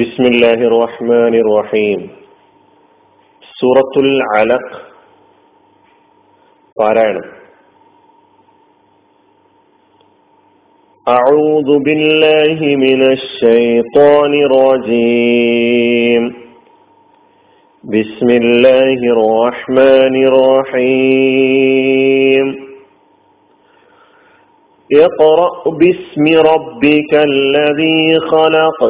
بسم الله الرحمن الرحيم سورة العلق പാരായണം أعوذ بالله من الشيطان الرجيم بسم الله الرحمن الرحيم اقرأ باسم ربك الذي خلق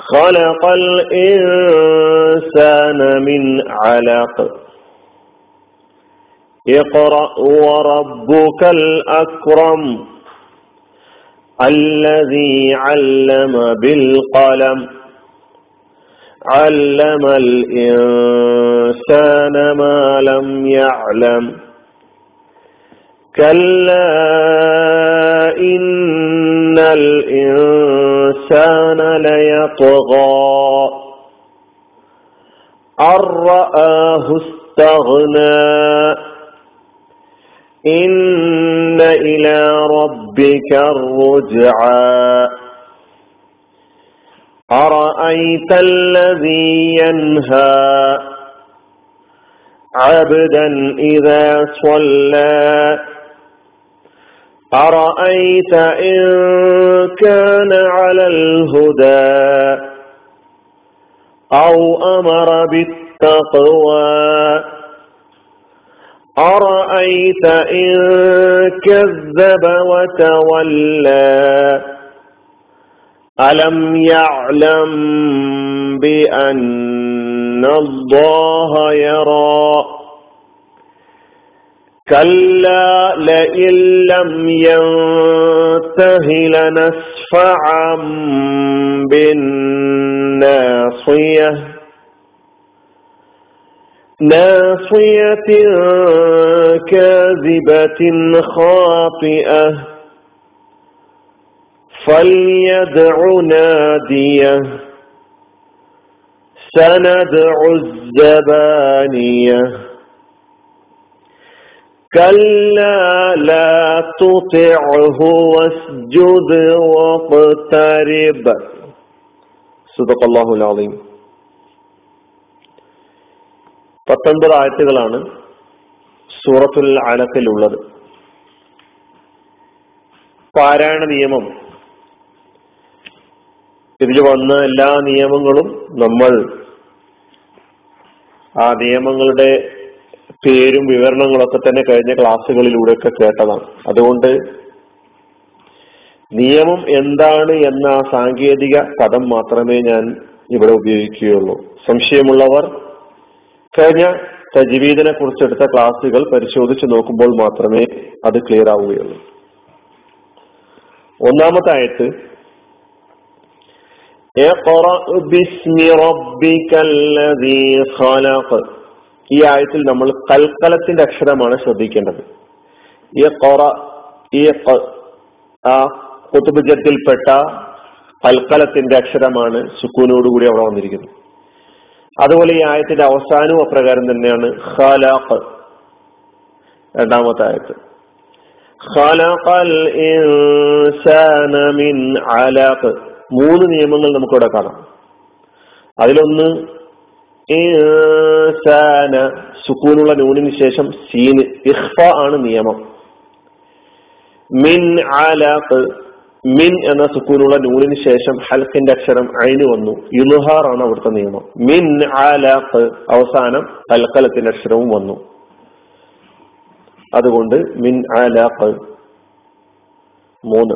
خلق الإنسان من علق. اقرأ وربك الأكرم الذي علم بالقلم. علم الإنسان ما لم يعلم. كلا إن الإنسان ليطغى. أن رآه استغنى. إن إلى ربك الرجعى. أرأيت الذي ينهى عبدا إذا صلى. أرأيت إن كان على الهدى أو أمر بالتقوى أرأيت إن كذب وتولى ألم يعلم بأن الله يرى كلا لئن لم ينته لنسفعا بالناصية. ناصية كاذبة خاطئة. فليدع نادية. سندع الزبانية. كلا لا تطعه واسجد واقترب صدق الله العظيم പത്തൊൻപത് ആയത്തുകളാണ് സൂറത്തുൽ അലക്കിലുള്ളത് പാരായണ നിയമം ഇതിൽ വന്ന എല്ലാ നിയമങ്ങളും നമ്മൾ ആ നിയമങ്ങളുടെ പേരും വിവരണങ്ങളൊക്കെ തന്നെ കഴിഞ്ഞ ക്ലാസ്സുകളിലൂടെയൊക്കെ കേട്ടതാണ്. അതുകൊണ്ട് നിയമം എന്താണ് എന്ന സാങ്കേതിക പദം മാത്രമേ ഞാൻ ഇവിടെ ഉപയോഗിക്കുകയുള്ളൂ. സംശയമുള്ളവർ കഴിഞ്ഞ തജ്വീദിനെ കുറിച്ചെടുത്ത ക്ലാസ്സുകൾ പരിശോധിച്ച് നോക്കുമ്പോൾ മാത്രമേ അത് ക്ലിയർ ആവുകയുള്ളൂ. ഒന്നാമത്തെ ആയത്ത് ഈ ആയത്തിൽ നമ്മൾ കൽക്കലത്തിന്റെ അക്ഷരമാണ് ശ്രദ്ധിക്കേണ്ടത്. ഈ കൊറ ഈ ആ കുത്തുബുജത്തിൽപ്പെട്ട കൽക്കലത്തിന്റെ അക്ഷരമാണ് സുക്കൂനോടുകൂടി അവിടെ വന്നിരിക്കുന്നത്. അതുപോലെ ഈ ആയത്തിന്റെ അവസാനവും അപ്രകാരം തന്നെയാണ് ഖലാഖ്. രണ്ടാമത്തെ ആയത്ത്. മൂന്ന് നിയമങ്ങൾ നമുക്കിവിടെ കാണാം. അതിലൊന്ന് ഇൻസാന സുക്കൂനുള്ള നൂനിന് ശേഷം സീന് ഇഹ്ഫ ആണ് നിയമം. മിൻ ആലാഖ് മിൻ എന്ന സുക്കൂനുള്ള നൂനിന് ശേഷം ഹൽക്കിന്റെ അക്ഷരം അയിന് വന്നു. ഇലുഹാർ ആണ് അവിടുത്തെ നിയമം. മിൻ ആലാഖ് അവസാനം ഹൽക്കലത്തിന്റെ അക്ഷരവും വന്നു. അതുകൊണ്ട് മിൻ ആലാഖ് മൂന്ന്.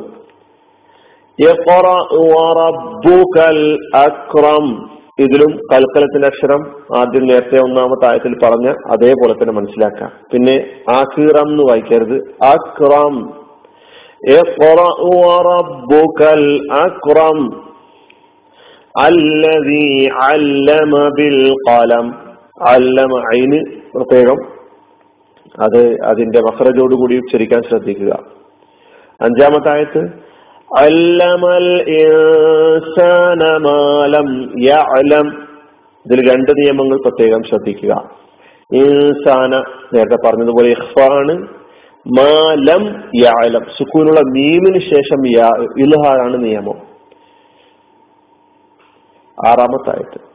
അക്രം. ഇതിലും കൽക്കലത്തിന്റെ അക്ഷരം ആദ്യം നേരത്തെ ഒന്നാമത്തെ ആയത്തിൽ പറഞ്ഞ അതേപോലെ തന്നെ മനസ്സിലാക്കാം. പിന്നെ ആഖിറാം എന്ന് വായിക്കരുത്. അക്റാം അക്റം അല്ലതി അല്ലമ ബിൽ കലം അല്ലമ അയിന് പ്രത്യേകം. അത് അതിന്റെ മഹ്റജോട് കൂടി ഉച്ചരിക്കാൻ ശ്രദ്ധിക്കുക. അഞ്ചാമത്തെ ആയത്ത് ഇൻസാനമാലം യഅലം. ഇതിൽ രണ്ട് നിയമങ്ങൾ പ്രത്യേകം ശ്രദ്ധിക്കുക. ഇൻസാന നേരത്തെ പറഞ്ഞതുപോലെ ഇഹ്ഫാണ് മാലം യാലം സുക്കൂനുള്ള മീമിന് ശേഷം യാ നിയമം. ആറാമത്തായിട്ട്.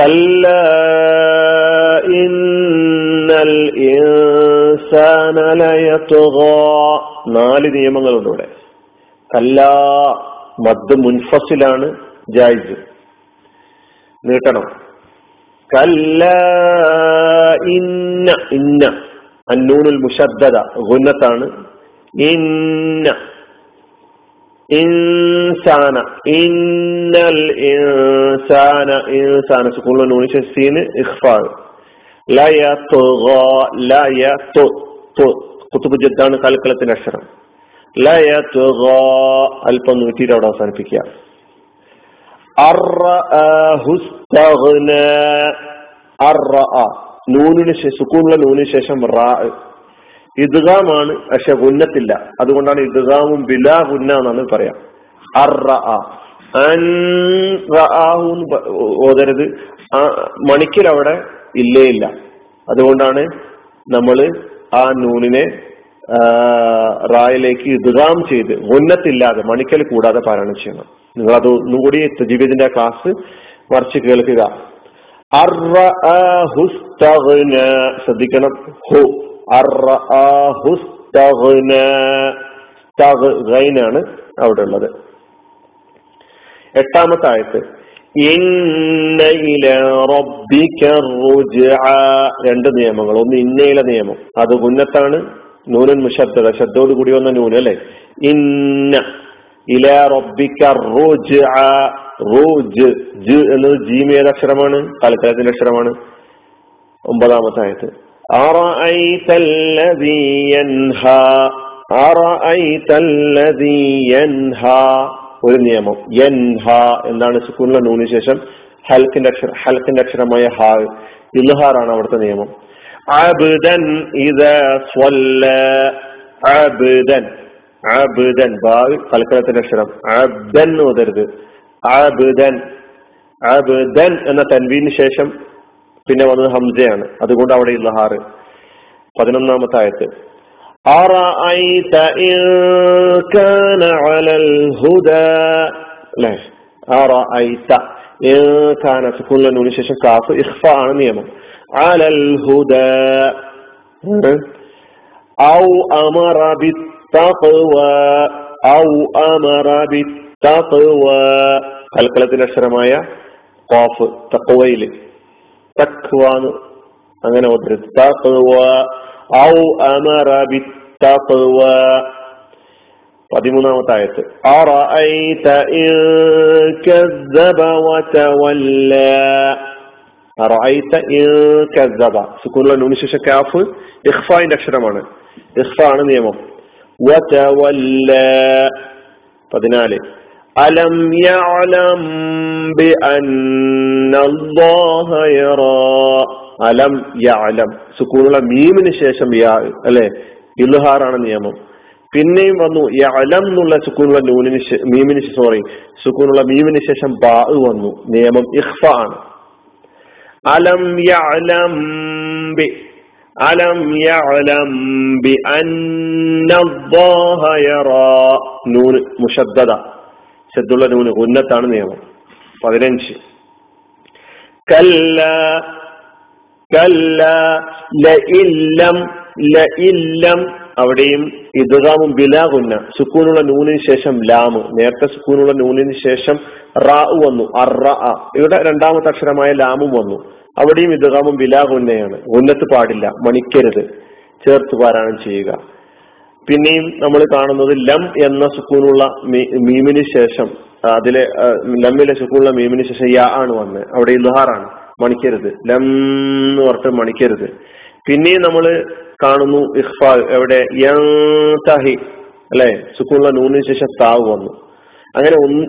കല്ല ഇന്നൽ നാല് നിയമങ്ങളുണ്ട് ഇവിടെ. കല്ല മദ് മുൻഫസിലാണ് ജായിസ്. നീട്ടണം. കല്ല ഇന്ന ഇന്ന. അന്നൂനുൽ മുഷദ്ദദ ഗുന്നത്താണ്. ഇന്ന. ഇൻസാന. ഇന്നൽ ഇൻസാന. ഇൻസാന. സുക്കൂണിലെ നൂണി ശസ്തീന് ഇഖ്ഫാൾ തൊ ലയ തു. കുത്തുബ് ജദ്ദാണ് കൽക്കലത്തിന്റെ അക്ഷരം. അല്പം നൂറ്റിയിട്ട് അവിടെ അവസാനിപ്പിക്കുക. നൂനിന് സുക്കൂണുള്ള നൂനിന് ശേഷം റാ ഇദ്ഗാമാണ് പക്ഷെ ഉന്നത്തില്ല അതുകൊണ്ടാണ് ഇദ്ഗാമും ബിലാ ഉന്ന എന്നാണ് പറയാം. ഓതരുത്. മണിക്കൽ അവിടെ ഇല്ലേ ഇല്ല. അതുകൊണ്ടാണ് നമ്മൾ ആ നൂനിനെ റായിലേക്ക് ഇതുകാം ചെയ്ത് ഉന്നത്തില്ലാതെ മണിക്കൽ കൂടാതെ പാരായണം ചെയ്യണം. നിങ്ങൾ അത് ഒന്നും കൂടി ക്ലാസ് മറിച്ച് കേൾക്കുക. ശ്രദ്ധിക്കണം. ഹു ആണ് അവിടെ ഉള്ളത് എട്ടാമത്തെ ആയത്ത് രണ്ട് നിയമങ്ങൾ. ഒന്ന് ഇന്നയിലെ നിയമം. അത് ഉന്നത്താണ് നൂനൻ മുശബ്ദത ശബ്ദോട് കൂടി വന്ന നൂന് അല്ലെ? ഇന്ന ഇല റബ്ബിക്ക റോജ് ജ് എന്നത് ജീം അക്ഷരമാണ് തൽക്കാലത്തിന്റെ അക്ഷരമാണ്. ഒമ്പതാമത്തെ ആയത്ത് ഒരു നിയമം. യൻഹ എന്താണ് സുക്കൂണിലെ നൂന് ശേഷം? ഹൽക്കിന്റെ അക്ഷരം ഹൽക്കിന്റെ അക്ഷരമായ ഹാ ഇൽഹാറാണ് അവിടുത്തെ നിയമം. അബ്ദൻ ഇദ അബുദൻ അബ്ദൻ ബാ കൽക്കലത്തിന്റെ അക്ഷരം. അബ്ദൻ ഓതരുത് അബ്ദൻ അബ്ദൻ എന്ന തൻവീന് ശേഷം പിന്നെ വന്നത് ഹംസയാണ്. അതുകൊണ്ട് അവിടെ ഇല്ലഹാറ് പതിനൊന്നാമത്തെ ആയത്ത്. സുക്കൂണിന് ശേഷം കാഫ് ഇഖ്ഫ ആണ് നിയമം അലൽ ഹുദ ഔ അമറ ബിത്തഖ്വ ഔ അമറ ബിത്തഖ്വ കൽക്കലത്തിന്റെ അക്ഷരമായ കോഫ് തക്വയില് തക്വാന്ന് അങ്ങനെ ഓതരുത് തഖ്വ ഔ അമറ ബിത്തഖ്വ പതിമൂന്നാമത്തെ ആയത്ത് ശേഷം കാഫ് അക്ഷരമാണ്. ഇഹ്ഫാണ് നിയമം. പതിനാല്. അലം യഅലം ബി യറാ. അലം യഅലം. സുക്കൂനുള്ള മീമിന് ശേഷം യാ അല്ലെ? ഇൽഹാറാണ് നിയമം. പിന്നെയും വന്നു യഅലം എന്നുള്ള സുക്കൂനുള്ള നൂനിന് മീമിന് സോറി സുക്കൂനുള്ള മീമിന് ശേഷം ബാ വന്നു. നിയമം ഇഹ്ഫ ആണ്. അലം യഅലം ബി അലം യഅലം ബി അന്ന അല്ലാഹ യറാ നൂന് മുഷദ്ദദ ശദ്ദുള്ള നൂന് ഉന്നത്താണ് നിയമം. പതിനഞ്ച്. കല്ല കല്ല ലഇല്ലം ലഇല്ലം അവിടെയും ഇദ്ഗാമും ബിലാകുന്ന സുക്കൂനുള്ള നൂനിന് ശേഷം ലാമ് നേരത്തെ സുക്കൂനുള്ള നൂനിന് ശേഷം റാ വന്നു അറ ഇവിടെ രണ്ടാമത്തെ അക്ഷരമായ ലാമും വന്നു. അവിടെയും ഇദ്ഗാമും ബിലാകുന്നയാണ് ഉന്നത്ത് പാടില്ല മണിക്കരുത്. ചേർത്ത് പാരായണം ചെയ്യുക. പിന്നെയും നമ്മൾ കാണുന്നത് ലം എന്ന സുക്കൂനുള്ള മീമിന് ശേഷം അതിലെ ലമ്മിലെ സുക്കൂനുള്ള മീമിന് ശേഷം യാ ആണ് വന്നത് അവിടെ ഇൽഹാറാണ് മണിക്കരുത്. ലം എന്ന് പറഞ്ഞിട്ട് മണിക്കരുത്. പിന്നെയും നമ്മൾ കാണുന്നു ഇഖ്ഫാ എവിടെ? യഹി അല്ലെ? സുക്കൂണുള്ള നൂനിന് ശേഷം താവ് വന്നു. അങ്ങനെ ഒന്ന്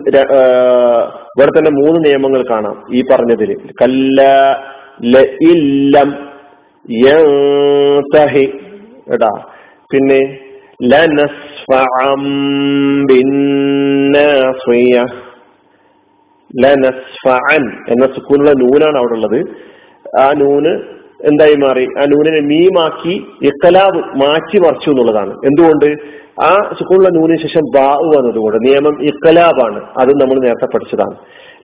ഇവിടെ തന്നെ മൂന്ന് നിയമങ്ങൾ കാണാം ഈ പറഞ്ഞതിൽ കല്ല ലം യഹി എടാ. പിന്നെ ലനസ്ഫഅം എന്ന സുക്കൂനുള്ള നൂനാണ് അവിടെ ഉള്ളത്. ആ നൂന് എന്തായി മാറി? ആ നൂനിനെ മീമാക്കി ഇക്കലാബ് മാറ്റി മറിച്ചു എന്നുള്ളതാണ്. എന്തുകൊണ്ട്? ആ സുഖമുള്ള നൂനിന് ശേഷം ബാവ് വന്നതുകൊണ്ട്. നിയമം ഇക്കലാബാണ് അത് നമ്മൾ നേരത്തെ പഠിച്ചതാണ്.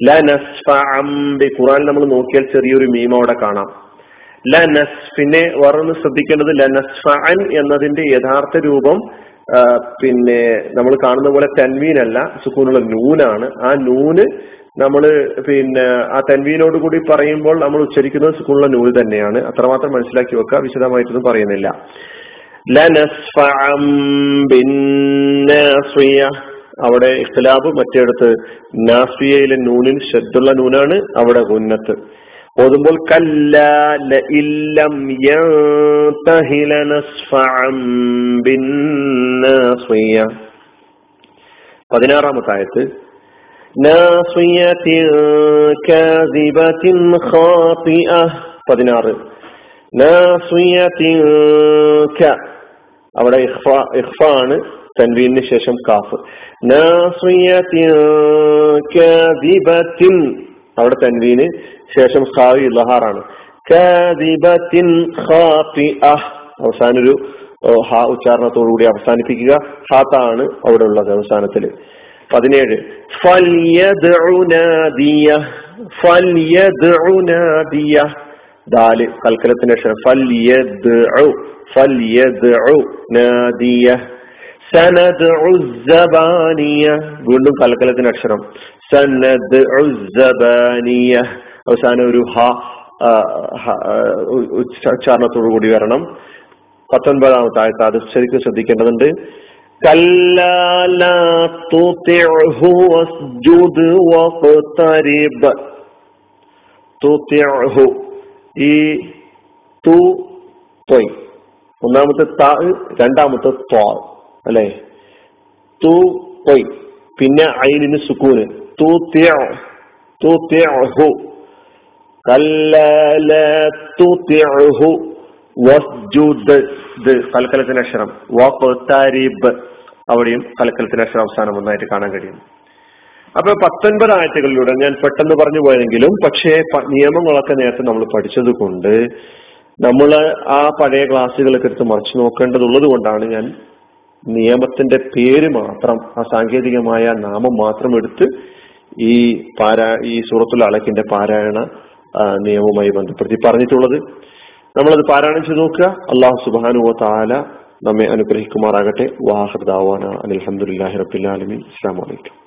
ല നസ്ഫി ഖുറാൻ നമ്മൾ നോക്കിയാൽ ചെറിയൊരു മീം അവിടെ കാണാം. ല നസ് പിന്നെ വേറൊന്ന് ശ്രദ്ധിക്കേണ്ടത് ല നസ്ഫൻ എന്നതിന്റെ യഥാർത്ഥ രൂപം പിന്നെ നമ്മൾ കാണുന്ന പോലെ തൻവീനല്ല സുക്കൂനുള്ള നൂനാണ്. ആ നൂന് നമ്മൾ പിന്നെ ആ തൻവീനോട് കൂടി പറയുമ്പോൾ നമ്മൾ ഉച്ചരിക്കുന്നത് സ്കൂളിലെ നൂൽ തന്നെയാണ്. അത്രമാത്രം മനസ്സിലാക്കി വെക്കുക. വിശദമായിട്ടൊന്നും പറയുന്നില്ല. അവിടെ ഇഖ്ലാബ് മറ്റേടത്ത് നാസിയയിലെ നൂനിൽ ശ്രദ്ധുള്ള നൂനാണ് അവിടെ ഉന്നത്ത് ഓതുമ്പോൾ കല്ല ഇല്ലം പതിനാറാമത്തെ ആയത്ത്. പതിനാറ്. അവിടെ ഇഹ്ഫ ആണ് തൻവീനു ശേഷം കാഫ്. അവിടെ തൻവീന് ശേഷം ഖാവി ഒരു ഹ ഉച്ചാരണത്തോടുകൂടി അവസാനിപ്പിക്കുക. ഹാത്താണ് അവിടെ ഉള്ളത് അവസാനത്തിൽ. പതിനേഴ്. ദാൽ കൽക്കലത്തിന്റെ വീണ്ടും കൽക്കലത്തിന്റെ അക്ഷരം. സനദ് അവസാനം ഒരു ഹ ഉച്ചാരണത്തോടു കൂടി വരണം. പത്തൊൻപതാമത്തെ ആയത്ത് അത് ശരിക്കും ശ്രദ്ധിക്കേണ്ടതുണ്ട്. ഈ തു ഒന്നാമത്തെ ത രണ്ടാമത്തെ ത്വാ. അല്ലെ? തു തൊയ്. പിന്നെ ഐനിന് സുക്കൂന്. തു തു കലക്കലത്തിന്റെ അക്ഷരം? വഖ്തരിബ് അവിടെയും കലക്കലത്തിന്റെ അക്ഷരം അവസാനം ഒന്നായിട്ട് കാണാൻ കഴിയും. അപ്പൊ പത്തൊൻപത് ആയത്തുകളിലൂടെ ഞാൻ പെട്ടെന്ന് പറഞ്ഞു പോയെങ്കിലും പക്ഷേ നിയമങ്ങളൊക്കെ നേരത്തെ നമ്മൾ പഠിച്ചത് കൊണ്ട് നമ്മൾ ആ പഴയ ക്ലാസ്സുകളൊക്കെ എടുത്ത് മറിച്ചു നോക്കേണ്ടതുള്ളത് കൊണ്ടാണ് ഞാൻ നിയമത്തിന്റെ പേര് മാത്രം ആ സാങ്കേതികമായ നാമം മാത്രം എടുത്ത് ഈ പാരാ ഈ സൂറത്തുൽ അളക്കിന്റെ പാരായണ നിയമവുമായി ബന്ധപ്പെടുത്തി പറഞ്ഞിട്ടുള്ളത്. നമ്മളത് പാരായണം ചെയ്ത് നോക്കുക. അള്ളാഹു സുബാനു താല നമ്മെ അനുഗ്രഹിക്കുമാറാകട്ടെ. വാഹൃദാവാന അലഹമുല്ലാഹി റബിൻ അസ്സാം വലൈക്കും